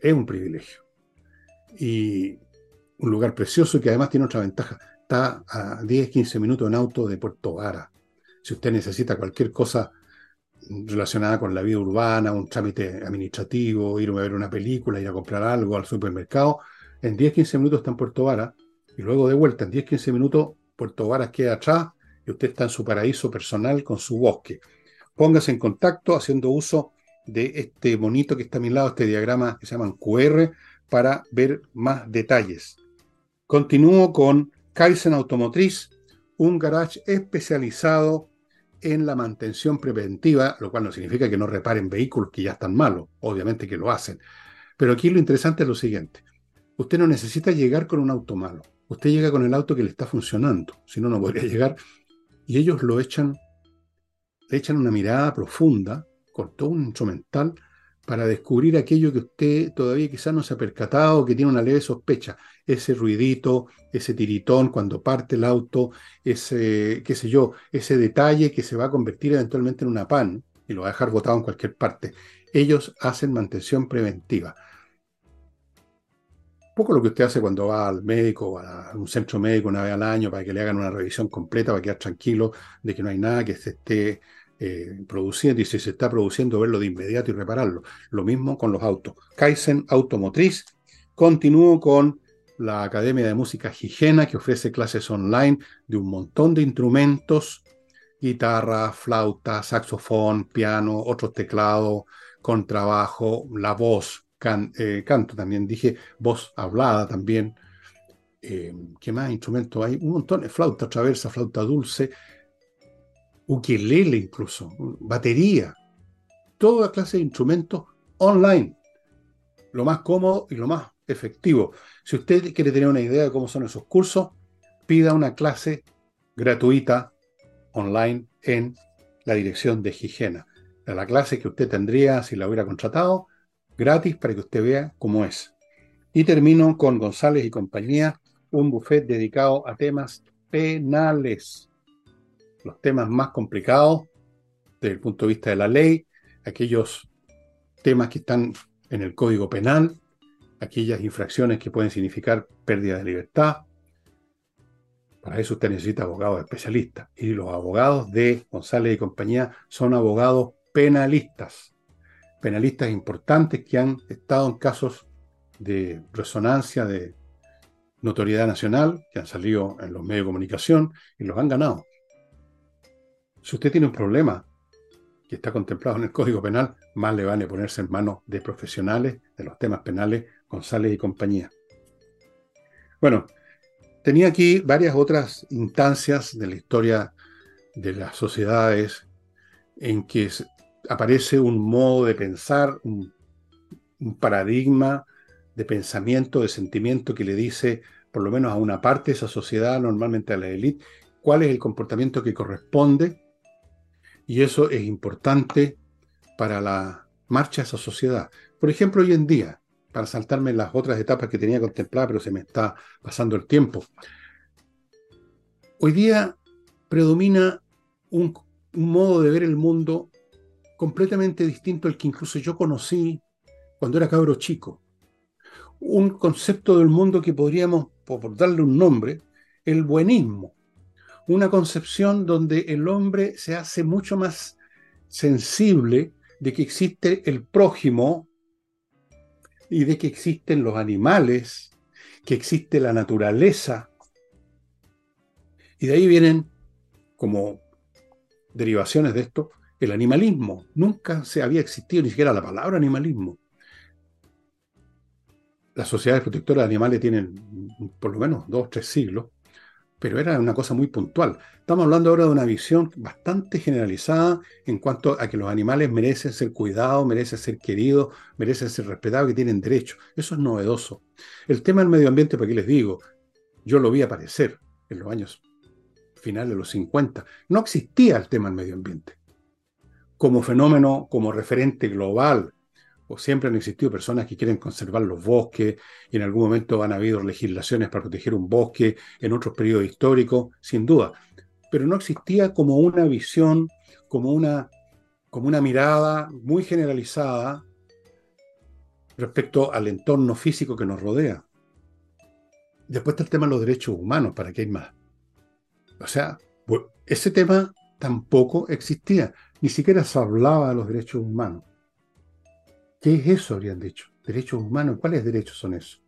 Es un privilegio. Y un lugar precioso que además tiene otra ventaja está a 10, 15 minutos en auto de Puerto Vara. Si usted necesita cualquier cosa relacionada con la vida urbana, un trámite administrativo, ir a ver una película, ir a comprar algo al supermercado, en 10, 15 minutos está en Puerto Vara y luego de vuelta en 10, 15 minutos Puerto Vara queda atrás y usted está en su paraíso personal con su bosque. Póngase en contacto haciendo uso de este bonito que está a mi lado, este diagrama que se llama QR, para ver más detalles. Continúo con Kaizen Automotriz, un garage especializado en la mantención preventiva, lo cual no significa que no reparen vehículos que ya están malos, obviamente que lo hacen. Pero aquí lo interesante es lo siguiente. Usted no necesita llegar con un auto malo. Usted llega con el auto que le está funcionando. Si no, no podría *laughs* llegar. Y ellos lo echan le echan una mirada profunda, con todo un instrumental, para descubrir aquello que usted todavía quizás no se ha percatado, que tiene una leve sospecha. Ese ruidito, ese tiritón cuando parte el auto, ese, qué sé yo, ese detalle que se va a convertir eventualmente en una pan y lo va a dejar botado en cualquier parte. Ellos hacen mantención preventiva. Poco lo que usted hace cuando va al médico o a un centro médico una vez al año para que le hagan una revisión completa, para quedar tranquilo de que no hay nada que se esté eh, produciendo y si se está produciendo, verlo de inmediato y repararlo. Lo mismo con los autos. Kaizen Automotriz. Continúo con la Academia de Música Higiena, que ofrece clases online de un montón de instrumentos, guitarra, flauta, saxofón, piano, otros teclados, contrabajo, la voz, eh, canto también, dije voz hablada también. Eh, ¿Qué más instrumentos hay? Un montón, flauta traversa, flauta dulce, ukelele incluso, batería, toda clase de instrumentos online. Lo más cómodo y lo más efectivo. Si usted quiere tener una idea de cómo son esos cursos, pida una clase gratuita online en la dirección de Higiena. La clase que usted tendría si la hubiera contratado, gratis para que usted vea cómo es. Y termino con González y compañía, un buffet dedicado a temas penales los temas más complicados desde el punto de vista de la ley, aquellos temas que están en el Código Penal, aquellas infracciones que pueden significar pérdida de libertad. Para eso usted necesita abogados especialistas. Y los abogados de González y compañía son abogados penalistas. Penalistas importantes que han estado en casos de resonancia, de notoriedad nacional, que han salido en los medios de comunicación y los han ganado. Si usted tiene un problema que está contemplado en el Código Penal, más le vale ponerse en manos de profesionales de los temas penales, González y compañía. Bueno, tenía aquí varias otras instancias de la historia de las sociedades en que aparece un modo de pensar, un, paradigma de pensamiento, de sentimiento que le dice, por lo menos a una parte de esa sociedad, normalmente a la élite, cuál es el comportamiento que corresponde y eso es importante para la marcha de esa sociedad. Por ejemplo, hoy en día, para saltarme las otras etapas que tenía contempladas, pero se me está pasando el tiempo. Hoy día predomina un modo de ver el mundo completamente distinto al que incluso yo conocí cuando era cabro chico. Un concepto del mundo que podríamos, por darle un nombre, el buenismo una concepción donde el hombre se hace mucho más sensible de que existe el prójimo y de que existen los animales, que existe la naturaleza. Y de ahí vienen, como derivaciones de esto, el animalismo. Nunca se había existido ni siquiera la palabra animalismo. Las sociedades protectoras de animales tienen por lo menos dos tres siglos pero era una cosa muy puntual. Estamos hablando ahora de una visión bastante generalizada en cuanto a que los animales merecen ser cuidados, merecen ser queridos, merecen ser respetados, que tienen derechos. Eso es novedoso. El tema del medio ambiente, ¿para qué les digo? Yo lo vi aparecer en los años finales de los 50. No existía el tema del medio ambiente. Como fenómeno, como referente global, siempre han existido personas que quieren conservar los bosques, y en algún momento han habido legislaciones para proteger un bosque en otros periodos históricos, sin duda. Pero no existía como una visión, como una, como una mirada muy generalizada respecto al entorno físico que nos rodea. Después está el tema de los derechos humanos, ¿para qué hay más? O sea, ese tema tampoco existía, ni siquiera se hablaba de los derechos humanos. ¿Qué es eso? Habrían dicho. Derechos humanos. ¿Cuáles derechos son esos?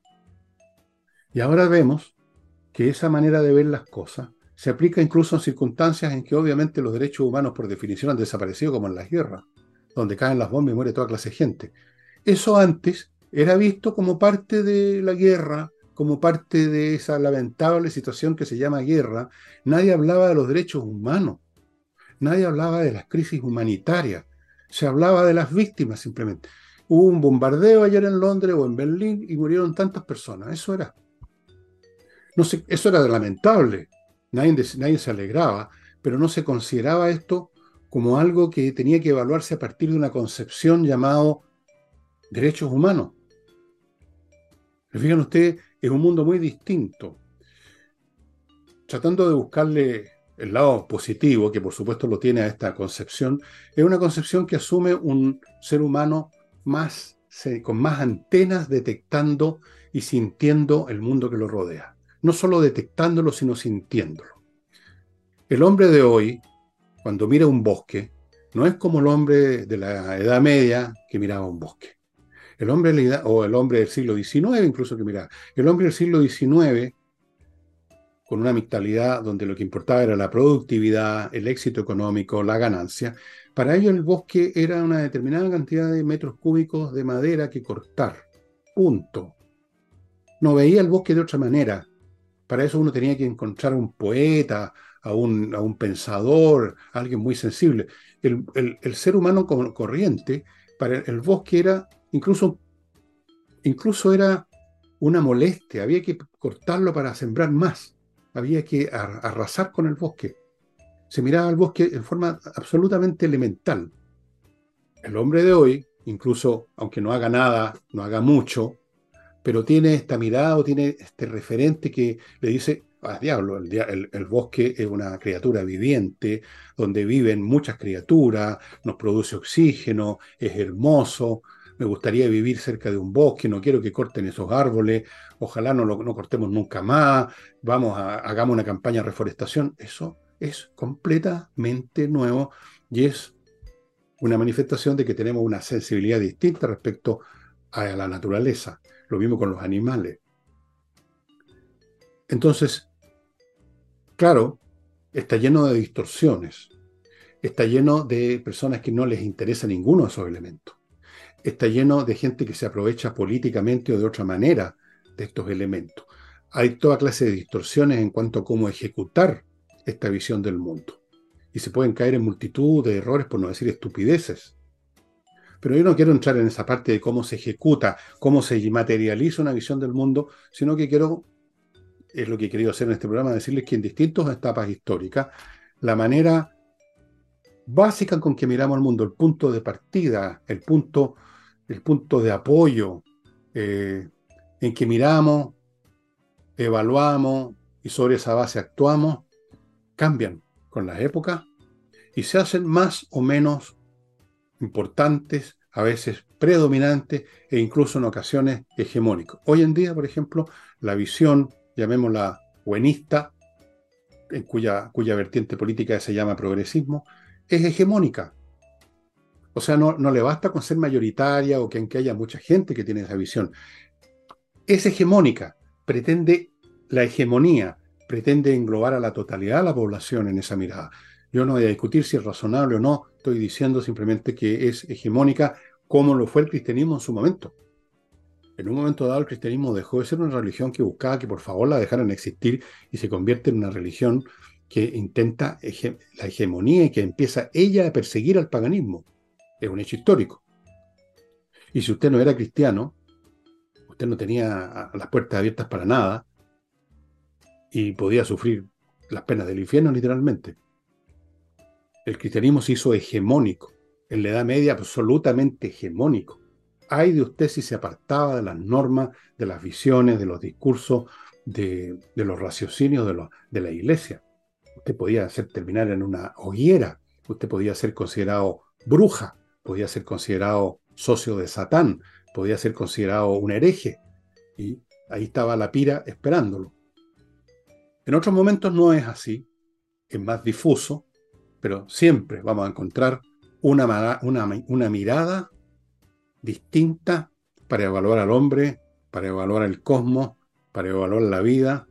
Y ahora vemos que esa manera de ver las cosas se aplica incluso en circunstancias en que obviamente los derechos humanos por definición han desaparecido, como en las guerras, donde caen las bombas y muere toda clase de gente. Eso antes era visto como parte de la guerra, como parte de esa lamentable situación que se llama guerra. Nadie hablaba de los derechos humanos, nadie hablaba de las crisis humanitarias, se hablaba de las víctimas simplemente. Hubo un bombardeo ayer en Londres o en Berlín y murieron tantas personas. Eso era. No eso era lamentable. Nadie, nadie se alegraba, pero no se consideraba esto como algo que tenía que evaluarse a partir de una concepción llamado derechos humanos. Fíjense ustedes, es un mundo muy distinto. Tratando de buscarle el lado positivo, que por supuesto lo tiene a esta concepción, es una concepción que asume un ser humano más, con más antenas detectando y sintiendo el mundo que lo rodea. No solo detectándolo, sino sintiéndolo. El hombre de hoy, cuando mira un bosque, no es como el hombre de la Edad Media que miraba un bosque. El hombre, o el hombre del siglo XIX incluso que miraba. El hombre del siglo XIX con una mentalidad donde lo que importaba era la productividad, el éxito económico, la ganancia. Para ello el bosque era una determinada cantidad de metros cúbicos de madera que cortar. Punto. No veía el bosque de otra manera. Para eso uno tenía que encontrar a un poeta, a un, a un pensador, a alguien muy sensible. El, el, ser humano corriente, para el, bosque era incluso, incluso era una molestia, había que cortarlo para sembrar más había que arrasar con el bosque. Se miraba al bosque en forma absolutamente elemental. El hombre de hoy, incluso aunque no haga nada, no haga mucho, pero tiene esta mirada o tiene este referente que le dice, ah, diablo, el, el, bosque es una criatura viviente, donde viven muchas criaturas, nos produce oxígeno, es hermoso, me gustaría vivir cerca de un bosque, no quiero que corten esos árboles, ojalá no lo no cortemos nunca más, vamos a, hagamos una campaña de reforestación. Eso es completamente nuevo y es una manifestación de que tenemos una sensibilidad distinta respecto a la naturaleza. Lo mismo con los animales. Entonces, claro, está lleno de distorsiones, está lleno de personas que no les interesa ninguno de esos elementos está lleno de gente que se aprovecha políticamente o de otra manera de estos elementos. Hay toda clase de distorsiones en cuanto a cómo ejecutar esta visión del mundo. Y se pueden caer en multitud de errores, por no decir estupideces. Pero yo no quiero entrar en esa parte de cómo se ejecuta, cómo se materializa una visión del mundo, sino que quiero, es lo que he querido hacer en este programa, decirles que en distintas etapas históricas, la manera básica con que miramos al mundo, el punto de partida, el punto el punto de apoyo eh, en que miramos, evaluamos y sobre esa base actuamos, cambian con las épocas y se hacen más o menos importantes, a veces predominantes e incluso en ocasiones hegemónicos. Hoy en día, por ejemplo, la visión, llamémosla buenista, en cuya, cuya vertiente política se llama progresismo, es hegemónica. O sea, no, le basta con ser mayoritaria o que, que haya mucha gente que tiene esa visión. Es hegemónica, pretende la hegemonía, pretende englobar a la totalidad de la población en esa mirada. Yo no voy a discutir si es razonable o no, estoy diciendo simplemente que es hegemónica como lo fue el cristianismo en su momento. En un momento dado el cristianismo dejó de ser una religión que buscaba que por favor la dejaran existir y se convierte en una religión que intenta la hegemonía y que empieza ella a perseguir al paganismo es un hecho histórico. Y si usted no era cristiano, usted no tenía las puertas abiertas para nada y podía sufrir las penas del infierno literalmente. El cristianismo se hizo hegemónico, en la Edad Media absolutamente hegemónico. Hay de usted si se apartaba de las normas, de las visiones, de los discursos, de, los raciocinios de, la iglesia. Usted podía ser, terminar en una hoguera, usted podía ser considerado bruja, podía ser considerado socio de Satán, podía ser considerado un hereje. Y ahí estaba la pira esperándolo. En otros momentos no es así, es más difuso, pero siempre vamos a encontrar una, una, mirada distinta para evaluar al hombre, para evaluar el cosmos, para evaluar la vida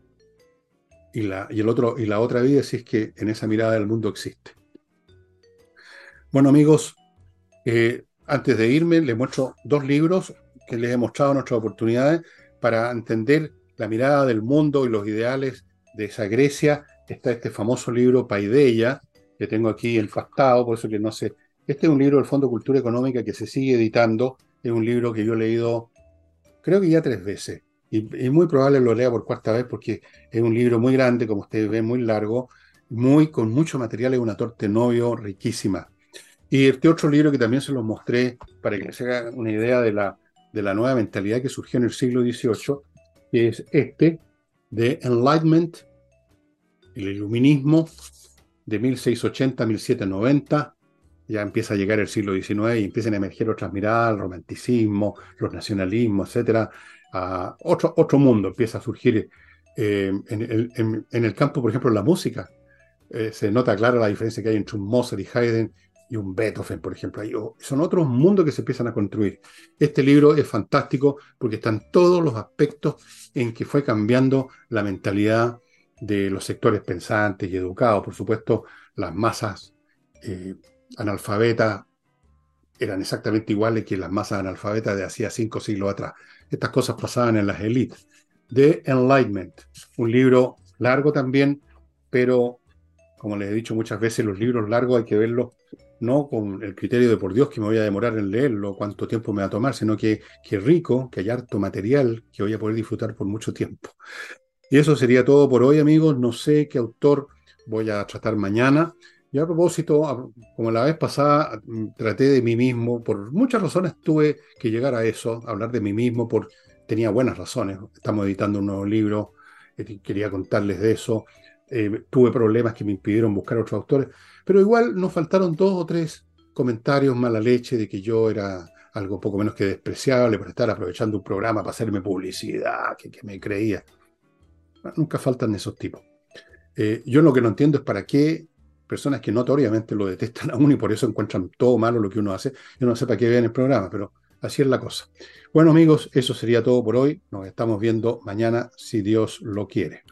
y la, y el otro, y la otra vida si es que en esa mirada del mundo existe. Bueno amigos, eh, antes de irme, les muestro dos libros que les he mostrado en nuestras oportunidades para entender la mirada del mundo y los ideales de esa Grecia. Está este famoso libro Paideia, que tengo aquí el fastado, por eso que no sé. Este es un libro del Fondo Cultura Económica que se sigue editando. Es un libro que yo he leído, creo que ya tres veces. Y muy probable lo lea por cuarta vez porque es un libro muy grande, como ustedes ven, muy largo, muy con mucho material, es una torte novio riquísima. Y este otro libro que también se los mostré para que se hagan una idea de la, de la nueva mentalidad que surgió en el siglo XVIII, es este, de Enlightenment, el iluminismo de 1680 a 1790. Ya empieza a llegar el siglo XIX y empiezan a emerger otras miradas, el romanticismo, los nacionalismos, etcétera. otro, otro mundo empieza a surgir eh, en, el campo, por ejemplo, la música. Eh, se nota clara la diferencia que hay entre Mozart y Haydn y un Beethoven, por ejemplo. son otros mundos que se empiezan a construir. Este libro es fantástico porque están todos los aspectos en que fue cambiando la mentalidad de los sectores pensantes y educados. Por supuesto, las masas eh, analfabetas eran exactamente iguales que las masas analfabetas de hacía cinco siglos atrás. Estas cosas pasaban en las élites. The Enlightenment, un libro largo también, pero como les he dicho muchas veces, los libros largos hay que verlos no con el criterio de por Dios que me voy a demorar en leerlo, cuánto tiempo me va a tomar, sino que, que rico, que hay harto material que voy a poder disfrutar por mucho tiempo. Y eso sería todo por hoy, amigos. No sé qué autor voy a tratar mañana. Y a propósito, como la vez pasada, mm, traté de mí mismo, por muchas razones tuve que llegar a eso, hablar de mí mismo, por, tenía buenas razones. Estamos editando un nuevo libro, eh, quería contarles de eso. Eh, tuve problemas que me impidieron buscar otros autores, pero igual nos faltaron dos o tres comentarios mala leche de que yo era algo poco menos que despreciable por estar aprovechando un programa para hacerme publicidad, que, me creía. nunca faltan esos tipos. Eh, yo lo que no entiendo es para qué personas que notoriamente lo detestan *laughs* aún y por eso encuentran todo malo lo que uno hace, yo no sé para qué vean el programa, pero así es la cosa. Bueno amigos, eso sería todo por hoy. Nos estamos viendo mañana si Dios lo quiere.